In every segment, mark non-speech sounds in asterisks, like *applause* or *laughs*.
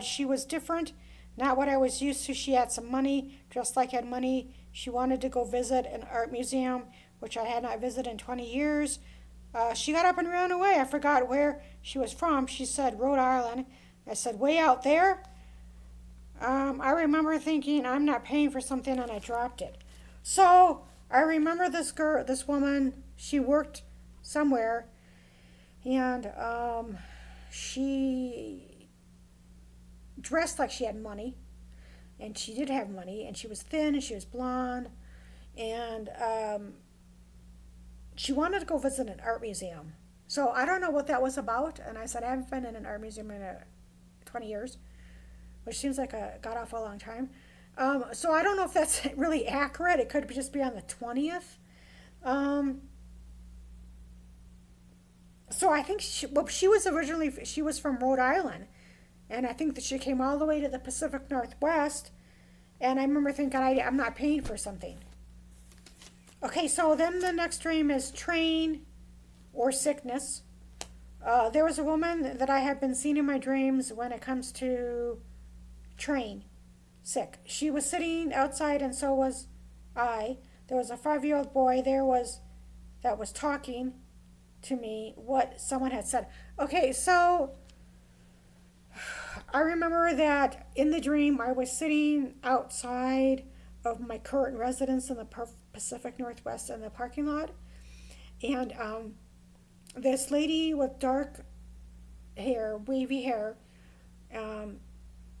She was different, not what I was used to. She had some money, dressed like I had money. She wanted to go visit an art museum, which I had not visited in 20 years. Uh, she got up and ran away. I forgot where she was from. She said Rhode Island. I said, way out there? Um, I remember thinking, I'm not paying for something, and I dropped it. So I remember this girl, this woman, she worked somewhere, and um, she dressed like she had money, and she did have money, and she was thin, and she was blonde, and um, she wanted to go visit an art museum. So I don't know what that was about, and I said I haven't been in an art museum in a, 20 years, which seems like a god awful long time. Um, so I don't know if that's *laughs* really accurate. It could just be on the 20th. Um, so I think she, well, she was originally she was from Rhode Island, and I think that she came all the way to the Pacific Northwest. And I remember thinking, I, I'm not paying for something. Okay, so then the next dream is train or sickness. Uh, there was a woman that I have been seeing in my dreams when it comes to train sick. She was sitting outside, and so was I. There was a five year old boy there was that was talking to me what someone had said. Okay, so I remember that in the dream I was sitting outside of my current residence in the Pacific Northwest in the parking lot, and um, this lady with dark hair, wavy hair, um,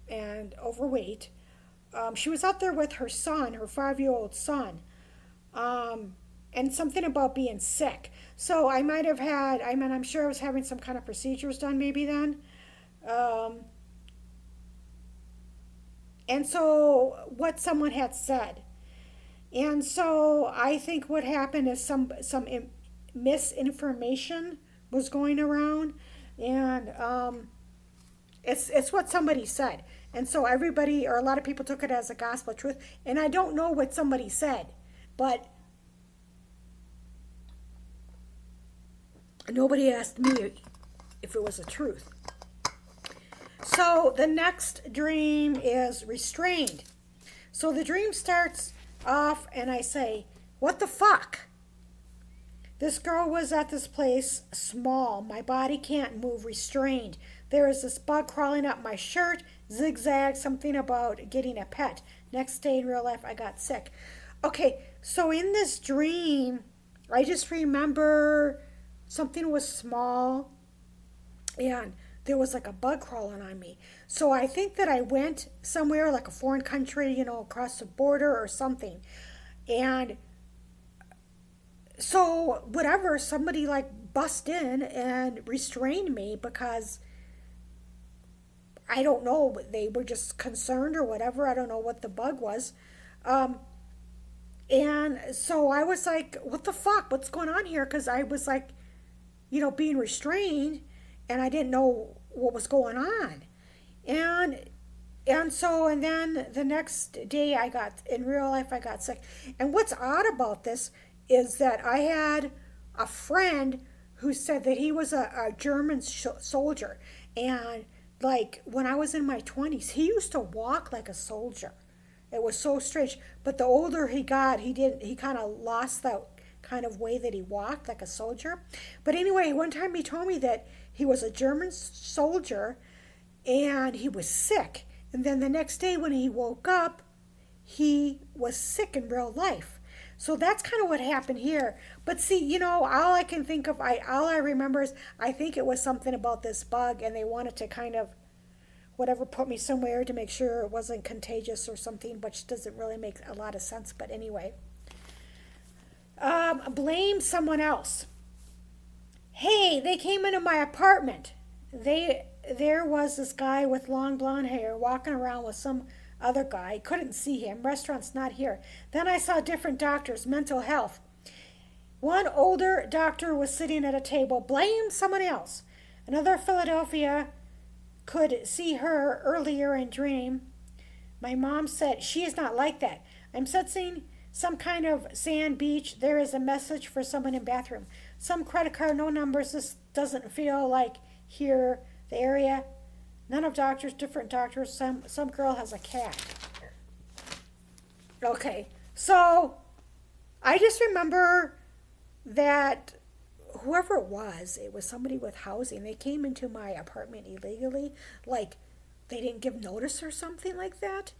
and overweight. Um, she was out there with her son, her five year old son, um, and something about being sick. So I might have had, I mean, I'm sure I was having some kind of procedures done maybe then. Um, and so what someone had said. And so I think what happened is some some misinformation was going around, and um, it's it's what somebody said, and so everybody or a lot of people took it as a gospel truth. And I don't know what somebody said, but nobody asked me if it was the truth. So the next dream is restrained. So the dream starts off, and I say, What the fuck? This girl was at this place, small. My body can't move, restrained. There is this bug crawling up my shirt, zigzag, something about getting a pet. Next day in real life, I got sick. Okay, so in this dream, I just remember something was small and there was like a bug crawling on me. So I think that I went somewhere like a foreign country, you know, across the border or something. And so whatever somebody like bust in and restrained me because i don't know they were just concerned or whatever i don't know what the bug was um, and so i was like what the fuck what's going on here because i was like you know being restrained and i didn't know what was going on and and so and then the next day i got in real life i got sick and what's odd about this is that I had a friend who said that he was a, a German sh- soldier. And like when I was in my 20s, he used to walk like a soldier. It was so strange. But the older he got, he didn't he kind of lost that kind of way that he walked like a soldier. But anyway, one time he told me that he was a German soldier and he was sick. And then the next day when he woke up, he was sick in real life. So that's kind of what happened here. But see, you know, all I can think of, I all I remember is I think it was something about this bug, and they wanted to kind of whatever put me somewhere to make sure it wasn't contagious or something, which doesn't really make a lot of sense. But anyway, um, blame someone else. Hey, they came into my apartment. They there was this guy with long blonde hair walking around with some other guy. Couldn't see him. Restaurant's not here. Then I saw different doctors, mental health. One older doctor was sitting at a table. Blame someone else. Another Philadelphia could see her earlier in dream. My mom said, She is not like that. I'm sensing some kind of sand beach. There is a message for someone in bathroom. Some credit card, no numbers. This doesn't feel like here, the area. None of doctors, different doctors. Some some girl has a cat. Okay, so I just remember that whoever it was, it was somebody with housing. They came into my apartment illegally, like they didn't give notice or something like that.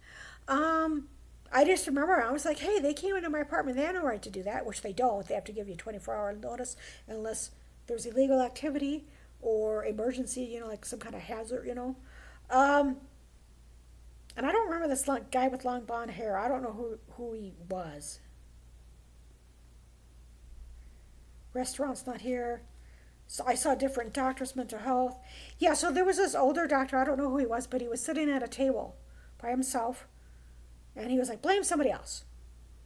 Um, I just remember I was like, hey, they came into my apartment. They had no right to do that, which they don't. They have to give you 24 hour notice unless there's illegal activity or emergency, you know, like some kind of hazard, you know. Um, and I don't remember this long, guy with long blonde hair. I don't know who, who he was. Restaurant's not here. So I saw different doctors, mental health. Yeah, so there was this older doctor. I don't know who he was, but he was sitting at a table by himself. And he was like, blame somebody else.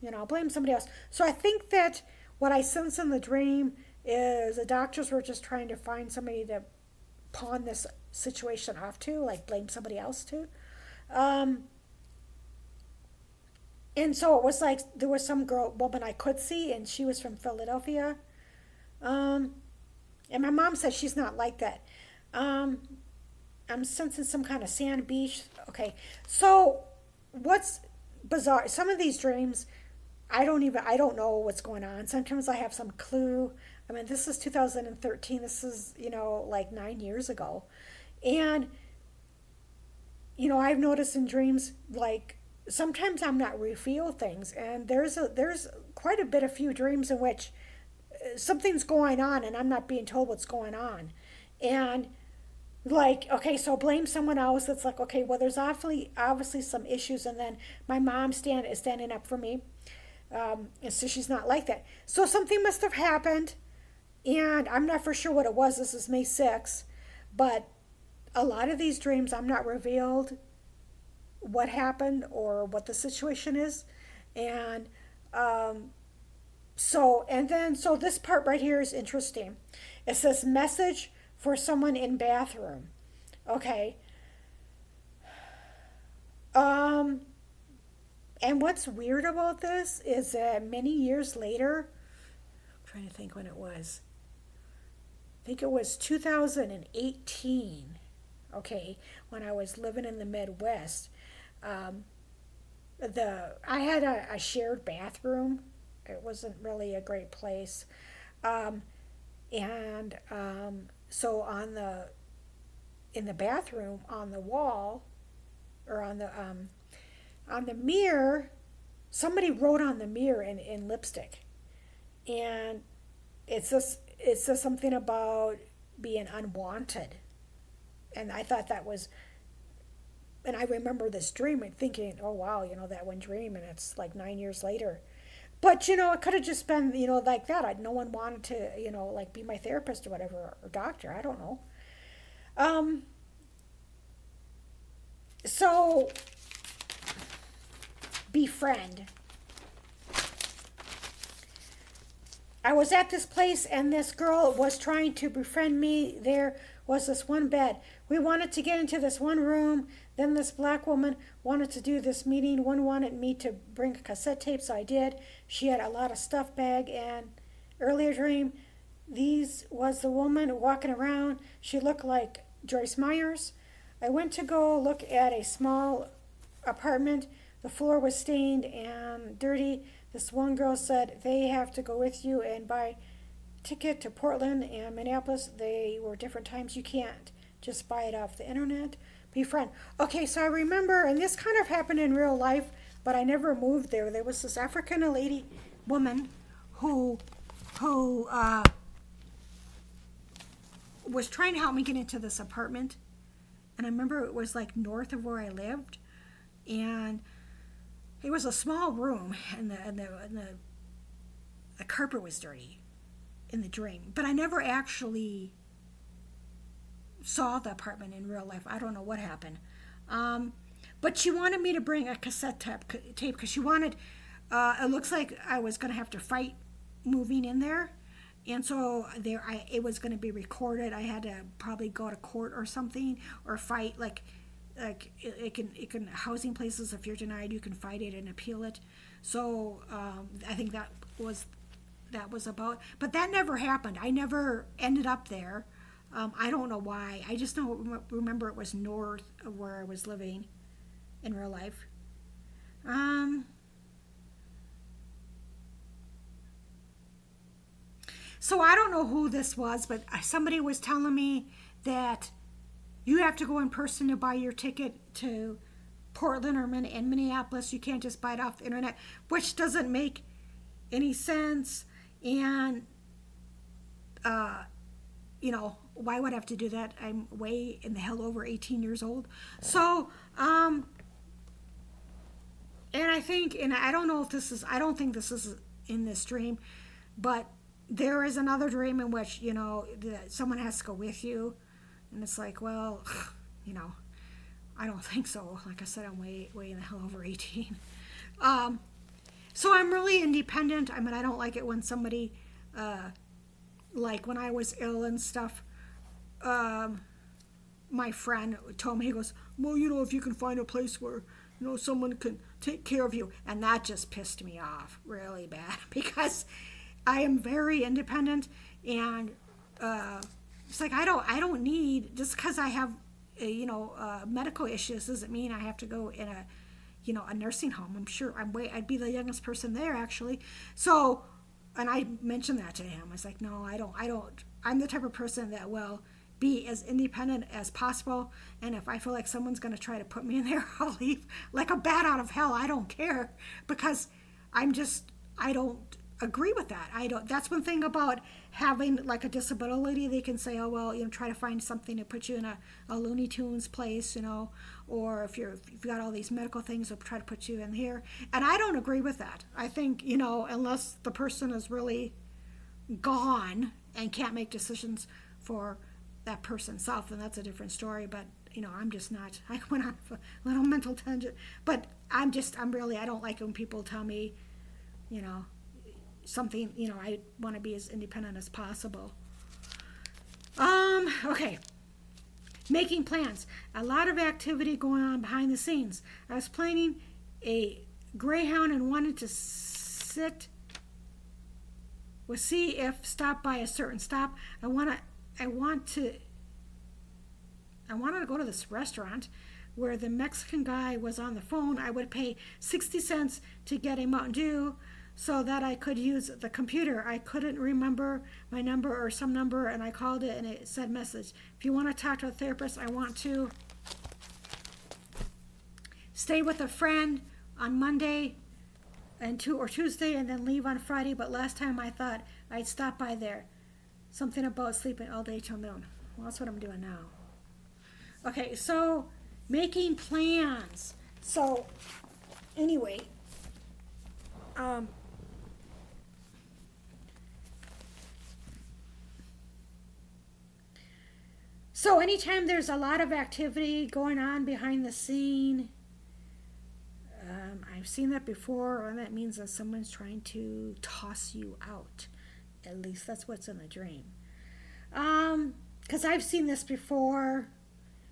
You know, blame somebody else. So I think that what I sense in the dream is the doctors were just trying to find somebody to pawn this situation off to, like blame somebody else to. Um, and so it was like there was some girl woman I could see, and she was from Philadelphia. Um, and my mom says she's not like that. Um, I'm sensing some kind of sand beach. Okay, so what's bizarre? Some of these dreams, I don't even I don't know what's going on. Sometimes I have some clue. I mean, this is 2013. This is, you know, like nine years ago. And, you know, I've noticed in dreams, like, sometimes I'm not reveal things. And there's a, there's quite a bit of few dreams in which uh, something's going on and I'm not being told what's going on. And, like okay so blame someone else it's like okay well there's obviously obviously some issues and then my mom stand is standing up for me um, and so she's not like that so something must have happened and I'm not for sure what it was. This is May 6 but a lot of these dreams, I'm not revealed what happened or what the situation is. And um, so, and then, so this part right here is interesting. It says message for someone in bathroom. Okay. Um, and what's weird about this is that many years later, I'm trying to think when it was I think it was 2018, okay, when I was living in the Midwest. Um, the I had a, a, shared bathroom. It wasn't really a great place, um, and um, so on the in the bathroom on the wall or on the um, on the mirror, somebody wrote on the mirror in, in lipstick, and it's just it says something about being unwanted. And I thought that was, and I remember this dream and thinking, oh wow, you know, that one dream, and it's like nine years later. But, you know, it could have just been, you know, like that. I, no one wanted to, you know, like be my therapist or whatever, or doctor. I don't know. Um, so, befriend. I was at this place and this girl was trying to befriend me. There was this one bed. We wanted to get into this one room. Then this black woman wanted to do this meeting. One wanted me to bring cassette tape, so I did. She had a lot of stuff bag and earlier dream, these was the woman walking around. She looked like Joyce Myers. I went to go look at a small apartment. The floor was stained and dirty. This one girl said they have to go with you and buy ticket to Portland and Minneapolis. They were different times. You can't just buy it off the internet. Be friend. Okay, so I remember, and this kind of happened in real life, but I never moved there. There was this African lady woman who who uh, was trying to help me get into this apartment. And I remember it was like north of where I lived. And it was a small room, and the and the, and the the carpet was dirty in the dream. But I never actually saw the apartment in real life. I don't know what happened. Um, but she wanted me to bring a cassette tape because she wanted. Uh, it looks like I was going to have to fight moving in there, and so there, I it was going to be recorded. I had to probably go to court or something or fight like like it, it, can it can housing places if you're denied you can fight it and appeal it so um, i think that was that was about but that never happened i never ended up there Um, I don't know why. I just don't remember it was north of where I was living in real life. Um, so I don't know who this was, but somebody was telling me that you have to go in person to buy your ticket to Portland or in Minneapolis. You can't just buy it off the internet, which doesn't make any sense. And, uh, you know, why would I have to do that? I'm way in the hell over 18 years old. So, um, and I think, and I don't know if this is, I don't think this is in this dream, but there is another dream in which, you know, someone has to go with you. And it's like, well, *sighs* you know, I don't *laughs* think so. Like I said, I'm way, way in the hell over 18. Um, so I'm really independent. I mean, I don't like it when somebody, uh, like when I was ill and stuff, um, my friend told me, he goes, well, you know, if you can find a place where, you know, someone can take care of you. And that just pissed me off really bad *laughs* because I am very independent and, uh, it's like I don't I don't need just because I have you know uh, medical issues doesn't mean I have to go in a you know a nursing home. I'm sure I'm way I'd be the youngest person there actually. So and I mentioned that to him. I was like, no, I don't I don't I'm the type of person that will be as independent as possible. And if I feel like someone's going to try to put me in there, *laughs* I'll leave like a bat out of hell. I don't care because I'm just, I don't agree with that. I don't, that's one thing about having like a disability. They can say, oh, well, you know, try to find something to put you in a, a Looney Tunes place, you know, or if you're, if you've got all these medical things, they'll try to put you in here. And I don't agree with that. I think, you know, unless the person is really gone and can't make decisions for that person self, then that's a different story. But you know, I'm just not. *laughs* I went on a little mental tangent, but I'm just, I'm really, I don't like when people tell me, you know, something, you know, I want to be as independent as possible. Um, okay. Making plans. A lot of activity going on behind the scenes. I was planning a Greyhound and wanted to sit We'll see if stop by a certain stop. I want to I want to I wanted to go to this restaurant where the Mexican guy was on the phone. I would pay 60 cents to get a Mountain Dew so that I could use the computer. I couldn't remember my number or some number, and I called it and it said message. If you want to talk to a therapist, I want to stay with a friend on Monday and two or Tuesday and then leave on Friday. But last time I thought I'd stop by there. Something about sleeping all day till noon. Well, that's what I'm doing now. Okay, so making plans. So, anyway, um, So anytime there's a lot of activity going on behind the scene, um, I've seen that before, and that means that someone's trying to toss you out. At least that's what's in the dream. Um, because I've seen this before,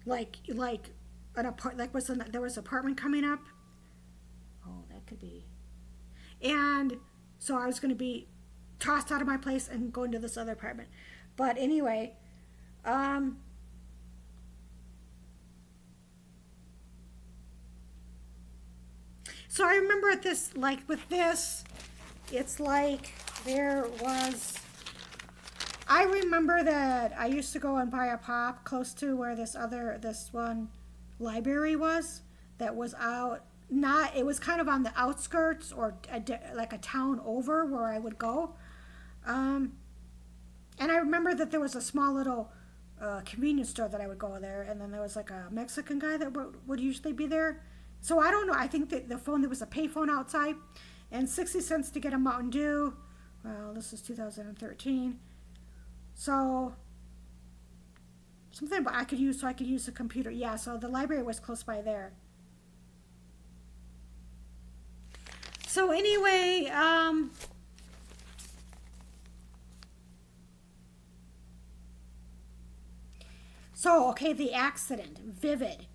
like like an apart like was an, there was apartment coming up. Oh, that could be. And so I was going to be tossed out of my place and go into this other apartment. But anyway, um, So I remember at this, like with this, it's like there was. I remember that I used to go and buy a pop close to where this other, this one library was that was out. Not, it was kind of on the outskirts or a, like a town over where I would go. Um, and I remember that there was a small little uh, convenience store that I would go there, and then there was like a Mexican guy that would, would usually be there so I don't know. I think that the phone, there was a payphone outside and 60 cents to get a Mountain Dew. Well, this is 2013. So something I could use so I could use the computer. Yeah, so the library was close by there. So anyway, um, so okay, the accident, vivid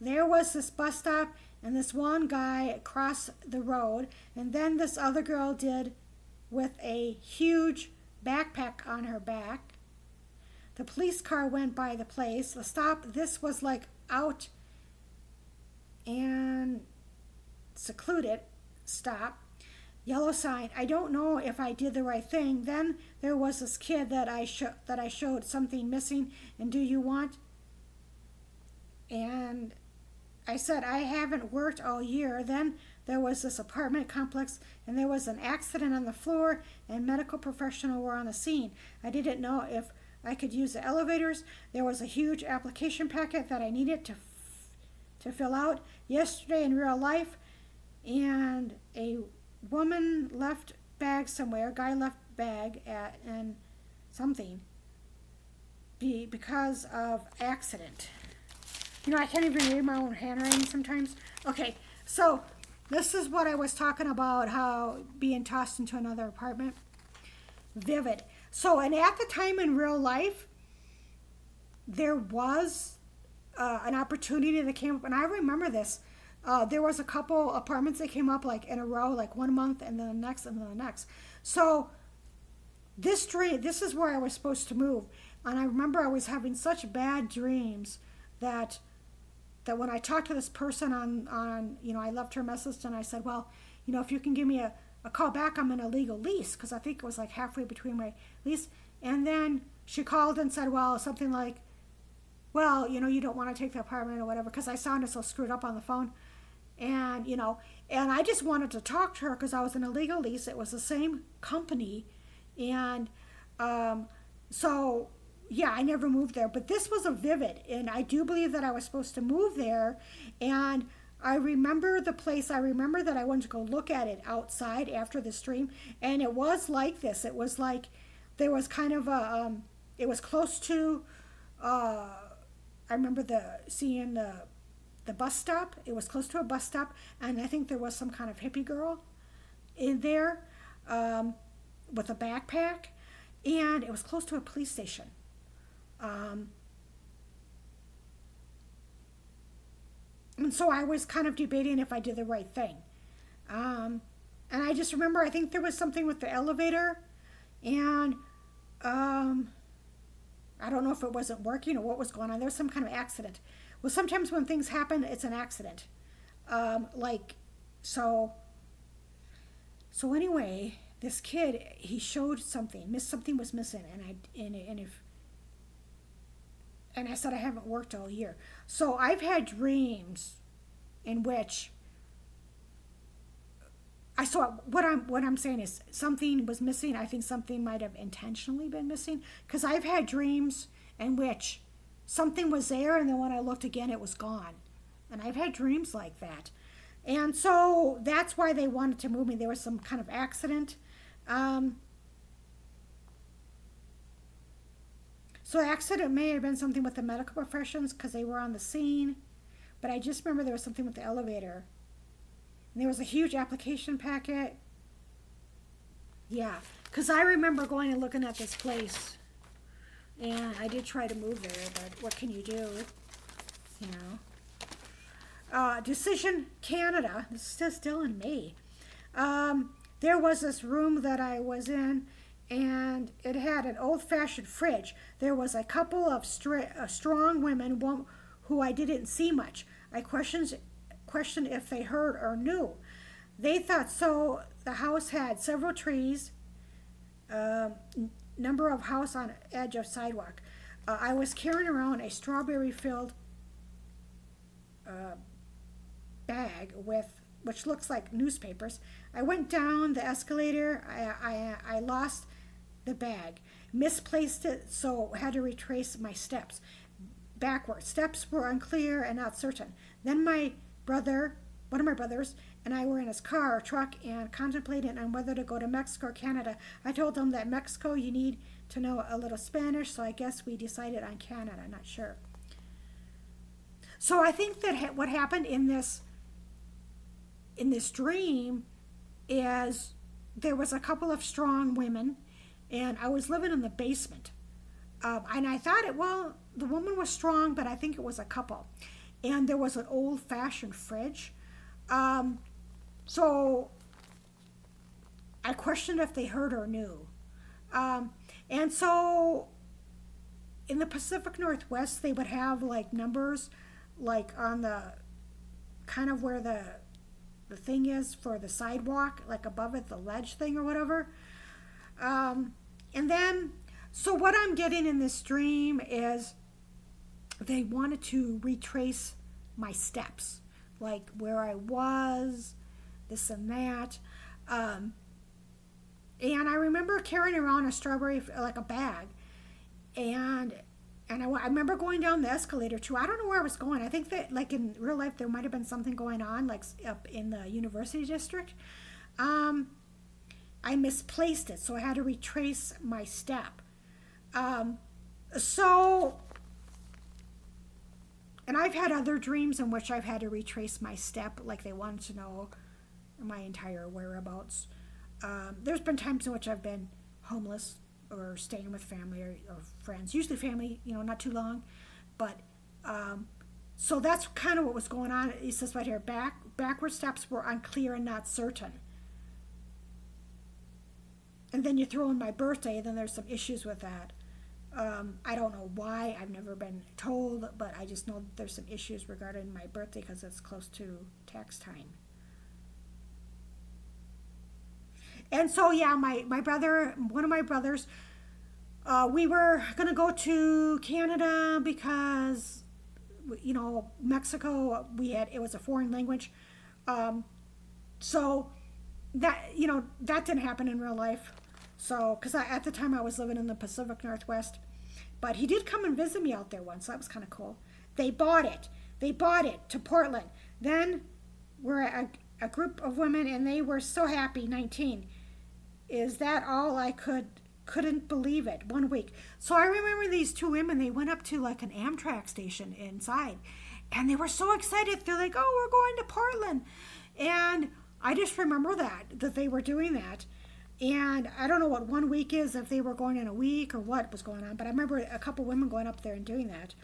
there was this bus stop and this one guy crossed the road and then this other girl did with a huge backpack on her back The police car went by the place. The stop, this was like out and secluded. Stop. Yellow sign. I don't know if I did the right thing. Then there was this kid that I that I showed something missing. And do you want? And I said I haven't worked all year. Then there was this apartment complex, and there was an accident on the floor, and medical professional were on the scene. I didn't know if I could use the elevators. There was a huge application packet that I needed to f- to fill out yesterday in real life, and a woman left bag somewhere. Guy left bag at and something. Be because of accident. You know, I can't even read my own handwriting sometimes. Okay, so this is what I was talking about how being tossed into another apartment. Vivid. So, and at the time in real life, there was uh, an opportunity that came up, and I remember this. Uh, there was a couple apartments that came up like in a row, like one month and then the next and then the next. So this dream, this is where I was supposed to move, and I remember I was having such bad dreams that that when I talked to this person on on you know I left her message and I said, well, you know if you can give me a, a call back, I'm in a legal lease because I think it was like halfway between my lease, and then she called and said, well, something like, well, you know you don't want to take the apartment or whatever because I sounded so screwed up on the phone. And you know and i just wanted to talk to her because i was in a legal lease. It was the same company. And um, so yeah i never moved there but this was a vivid and i do believe that i was supposed to move there and i remember the place i remember that i wanted to go look at it outside after the stream and it was like this it was like there was kind of a um, it was close to uh, i remember the seeing the the bus stop. It was close to a bus stop, and I think there was some kind of hippie girl in there um, with a backpack, and it was close to a police station. Um, and so I was kind of debating if I did the right thing. Um, and I just remember, I think there was something with the elevator, and um, I don't know if it wasn't working or what was going on. There was some kind of accident. Well, sometimes when things happen, it's an accident. Um, like, so. So anyway, this kid he showed something, miss something was missing, and I and, and if and I said I haven't worked all year. So I've had dreams in which I saw what I'm what I'm saying is something was missing. I think something might have intentionally been missing because I've had dreams in which something was there and then when I looked again it was gone. And I've had dreams like that. And so that's why they wanted to move me. There was some kind of accident. Um, so accident may have been something with the medical professions because they were on the scene. But I just remember there was something with the elevator. And there was a huge application packet. Yeah, because I remember going and looking at this place. And I did try to move there, but what can you do? You know. Uh, Decision Canada. This is still in May. Um, there was this room that I was in, and it had an old-fashioned fridge. There was a couple of uh, strong women who I didn't see much. I questioned questioned if they heard or knew. They thought so. The house had several trees. Um, number of house on edge of sidewalk. Uh, I was carrying around a strawberry filled uh, bag with which looks like newspapers. I went down the escalator. I, I, I lost the bag, misplaced it, so had to retrace my steps backwards. Steps were unclear and not certain. Then my brother, one of my brothers, and I were in his car or truck and contemplating on whether to go to Mexico or Canada. I told him that Mexico you need to know a little Spanish, so I guess we decided on Canada. Not sure. So I think that ha- what happened in this in this dream is there was a couple of strong women, and I was living in the basement. Um, and I thought it well, the woman was strong, but I think it was a couple. And there was an old-fashioned fridge. Um, so I questioned if they heard or knew. Um, and so in the Pacific Northwest, they would have like numbers, like on the kind of where the the thing is for the sidewalk, like above it, the ledge thing or whatever. Um, and then, so what I'm getting in this dream is they wanted to retrace my steps, like where I was, this and that. Um, and I remember carrying around a strawberry, like a bag, and and I, I remember going down the escalator too. I don't know where I was going. I think that like in real life there might have been something going on, like up in the university district. Um, I misplaced it, so I had to retrace my step. Um, so, and I've had other dreams in which I've had to retrace my step, like they wanted to know my entire whereabouts. Um, there's been times in which I've been homeless or staying with family or, or friends, usually family, you know, not too long. But um, so that's kind of what was going on. It says right here, back backward steps were unclear and not certain. And then you throw in my birthday, then there's some issues with that. Um, I don't know why. I've never been told, but I just know there's some issues regarding my birthday because it's close to tax time. And so, yeah, my, my brother, one of my brothers, uh, we were going to go to Canada because, you know, Mexico, we had, it was a foreign language. Um, so that, you know, that didn't happen in real life. So, because I at the time I was living in the Pacific Northwest. But he did come and visit me out there once. So that was kind of cool. They bought it. They bought it to Portland. Then we're a, a group of women, and they were so happy, 19 is that all I could couldn't believe it one week. So I remember these two women, they went up to like an Amtrak station inside and they were so excited. They're like, oh, we're going to Portland. And I just remember that, that they were doing that. And I don't know what one week is, if they were going in a week or what was going on, but I remember a couple women going up there and doing that.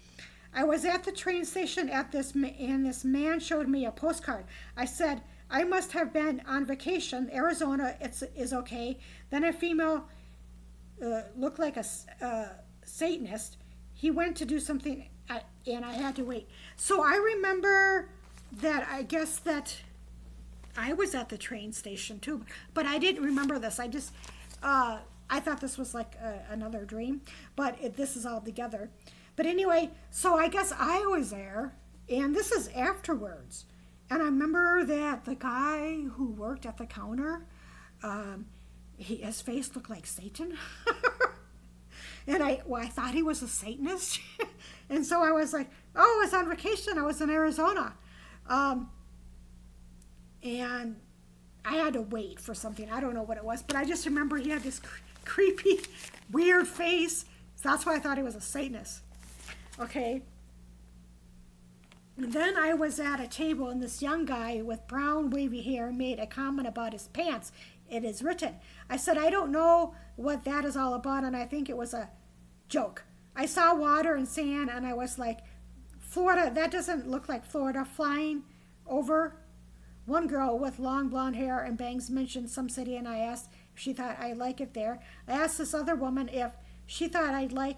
I was at the train station at this, and this man showed me a postcard. I said, I must have been on vacation. Arizona it's, is okay. Then a female uh, looked like a uh, Satanist. He went to do something, and I had to wait. So I remember that I guess that I was at the train station too, but I didn't remember this. I just, uh, I thought this was like a, another dream, but it, this is all together. But anyway, so I guess I was there, and this is afterwards. And I remember that the guy who worked at the counter, um, he, his face looked like Satan. *laughs* and I, well, I thought he was a Satanist. *laughs* and so I was like, oh, I was on vacation. I was in Arizona. Um, and I had to wait for something. I don't know what it was, but I just remember he had this cre- creepy, weird face. So that's why I thought he was a Satanist. Okay. And then I was at a table, and this young guy with brown, wavy hair made a comment about his pants. It is written. I said, I don't know what that is all about, and I think it was a joke. I saw water and sand, and I was like, Florida, that doesn't look like Florida. Flying over. One girl with long blonde hair and bangs mentioned some city, and I asked if she thought I'd like it there. I asked this other woman if she thought I'd like.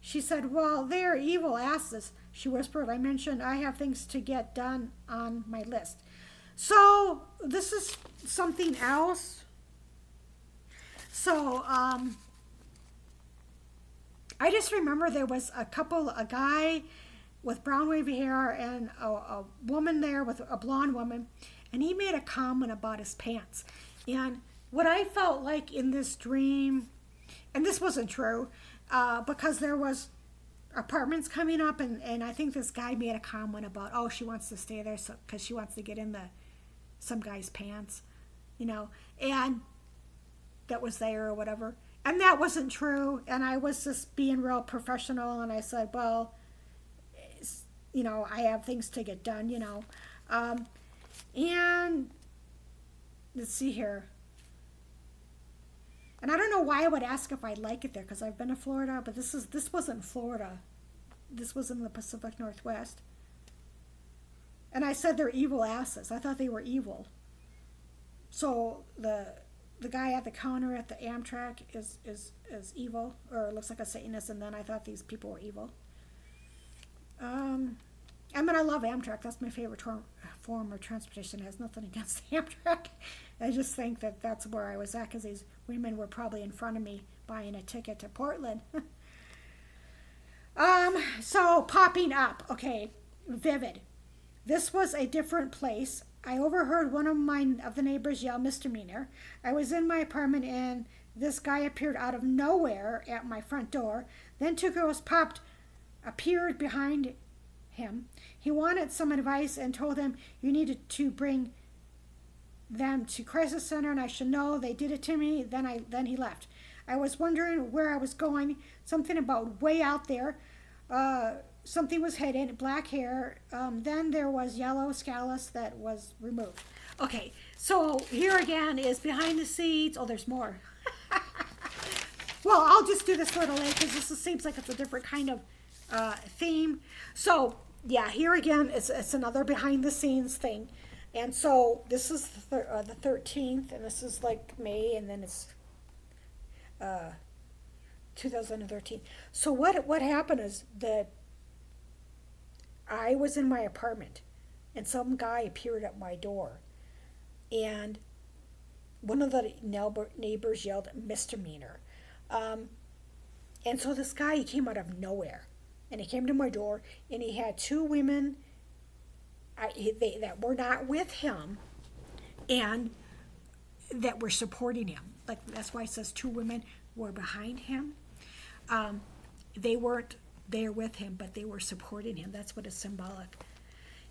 She said, Well, they're evil asses. She whispered, I mentioned I have things to get done on my list. So this is something else. So um, I just remember there was a couple, a guy with brown wavy hair and a, a woman there with a blonde woman, and he made a comment about his pants. And what I felt like in this dream, and this wasn't true, uh, because there was apartments coming up and, and i think this guy made a comment about oh she wants to stay there so because she wants to get in the some guy's pants you know and that was there or whatever and that wasn't true and i was just being real professional and i said well you know i have things to get done you know um, and let's see here and I don't know why I would ask if I like it there because I've been to Florida, but this is this wasn't Florida. This was in the Pacific Northwest. And I said they're evil asses. I thought they were evil. So the the guy at the counter at the Amtrak is is is evil or looks like a Satanist, and then I thought these people were evil. Um, I mean, I love Amtrak. That's my favorite tor- form of transportation. It has nothing *laughs* against Amtrak. I just think that that's where I was at because these women were probably in front of me buying a ticket to Portland. *laughs* um, so popping up, okay, vivid. This was a different place. I overheard one of my of the neighbors yell misdemeanor. I was in my apartment and this guy appeared out of nowhere at my front door. Then two girls popped appeared behind him. He wanted some advice and told them you needed to bring them to crisis center and I should know they did it to me. Then I then he left. I was wondering where I was going. Something about way out there. Uh, something was hidden, black hair. Um, then there was yellow scalus that was removed. Okay, so here again is behind the seats. Oh, there's more. *laughs* well, I'll just do this little because this seems like it's a different kind of uh, theme. So yeah, here again, it's, it's another behind the scenes thing. And so this is the, thir- uh, the 13th, and this is like May, and then it's uh, 2013. So what what happened is that I was in my apartment, and some guy appeared at my door, and one of the neighbors yelled misdemeanor. Um, and so this guy he came out of nowhere and he came to my door and he had two women I, they, that were not with him and that were supporting him. Like that's why it says two women were behind him. Um, they weren't there with him but they were supporting him. That's what is symbolic.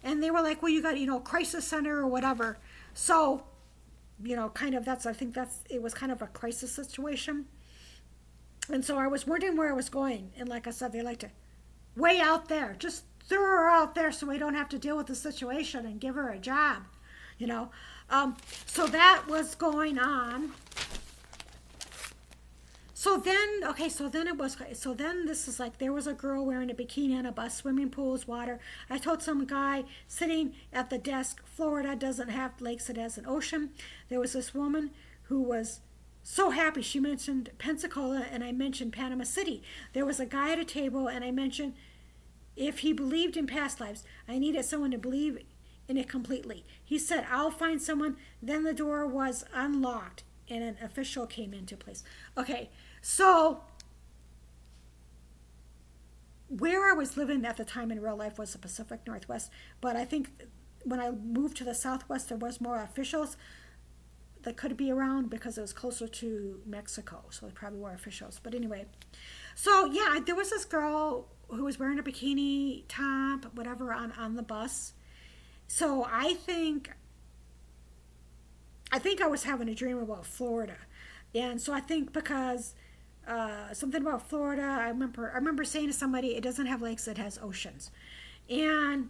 And they were like well you got you know crisis center or whatever. So you know kind of that's i think that's it was kind of a crisis situation. And so i was wondering where i was going. And like i said they like to way out there. Just throw her out there so we don't have to deal with the situation and give her a job, you know. Um, so that was going on. So then, okay, so then it was, so then this is like there was a girl wearing a bikini on a bus, swimming pools, water. I told some guy sitting at the desk, Florida doesn't have lakes, it has an ocean. There was this woman who was so happy. She mentioned Pensacola and I mentioned Panama City. There was a guy at a table and I mentioned if he believed in past lives, I needed someone to believe in it completely. He said, I'll find someone. Then the door was unlocked and an official came into place. Okay, so where I was living at the time in real life was the Pacific Northwest, but I think when I moved to the Southwest, there was more officials that could be around because it was closer to Mexico, so they probably were officials. But anyway, so yeah, there was this girl who was wearing a bikini top, whatever, on on the bus. So I think, I think I was having a dream about Florida, and so I think because uh, something about Florida, I remember I remember saying to somebody, it doesn't have lakes, it has oceans, and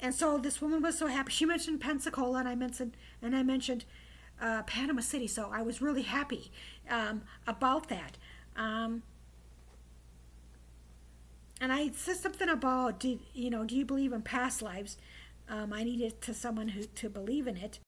and so this woman was so happy. She mentioned Pensacola, and I mentioned and I mentioned uh, Panama City. So I was really happy um, about that. Um, and I said something about, do, you know, do you believe in past lives? Um, I needed to someone who to believe in it.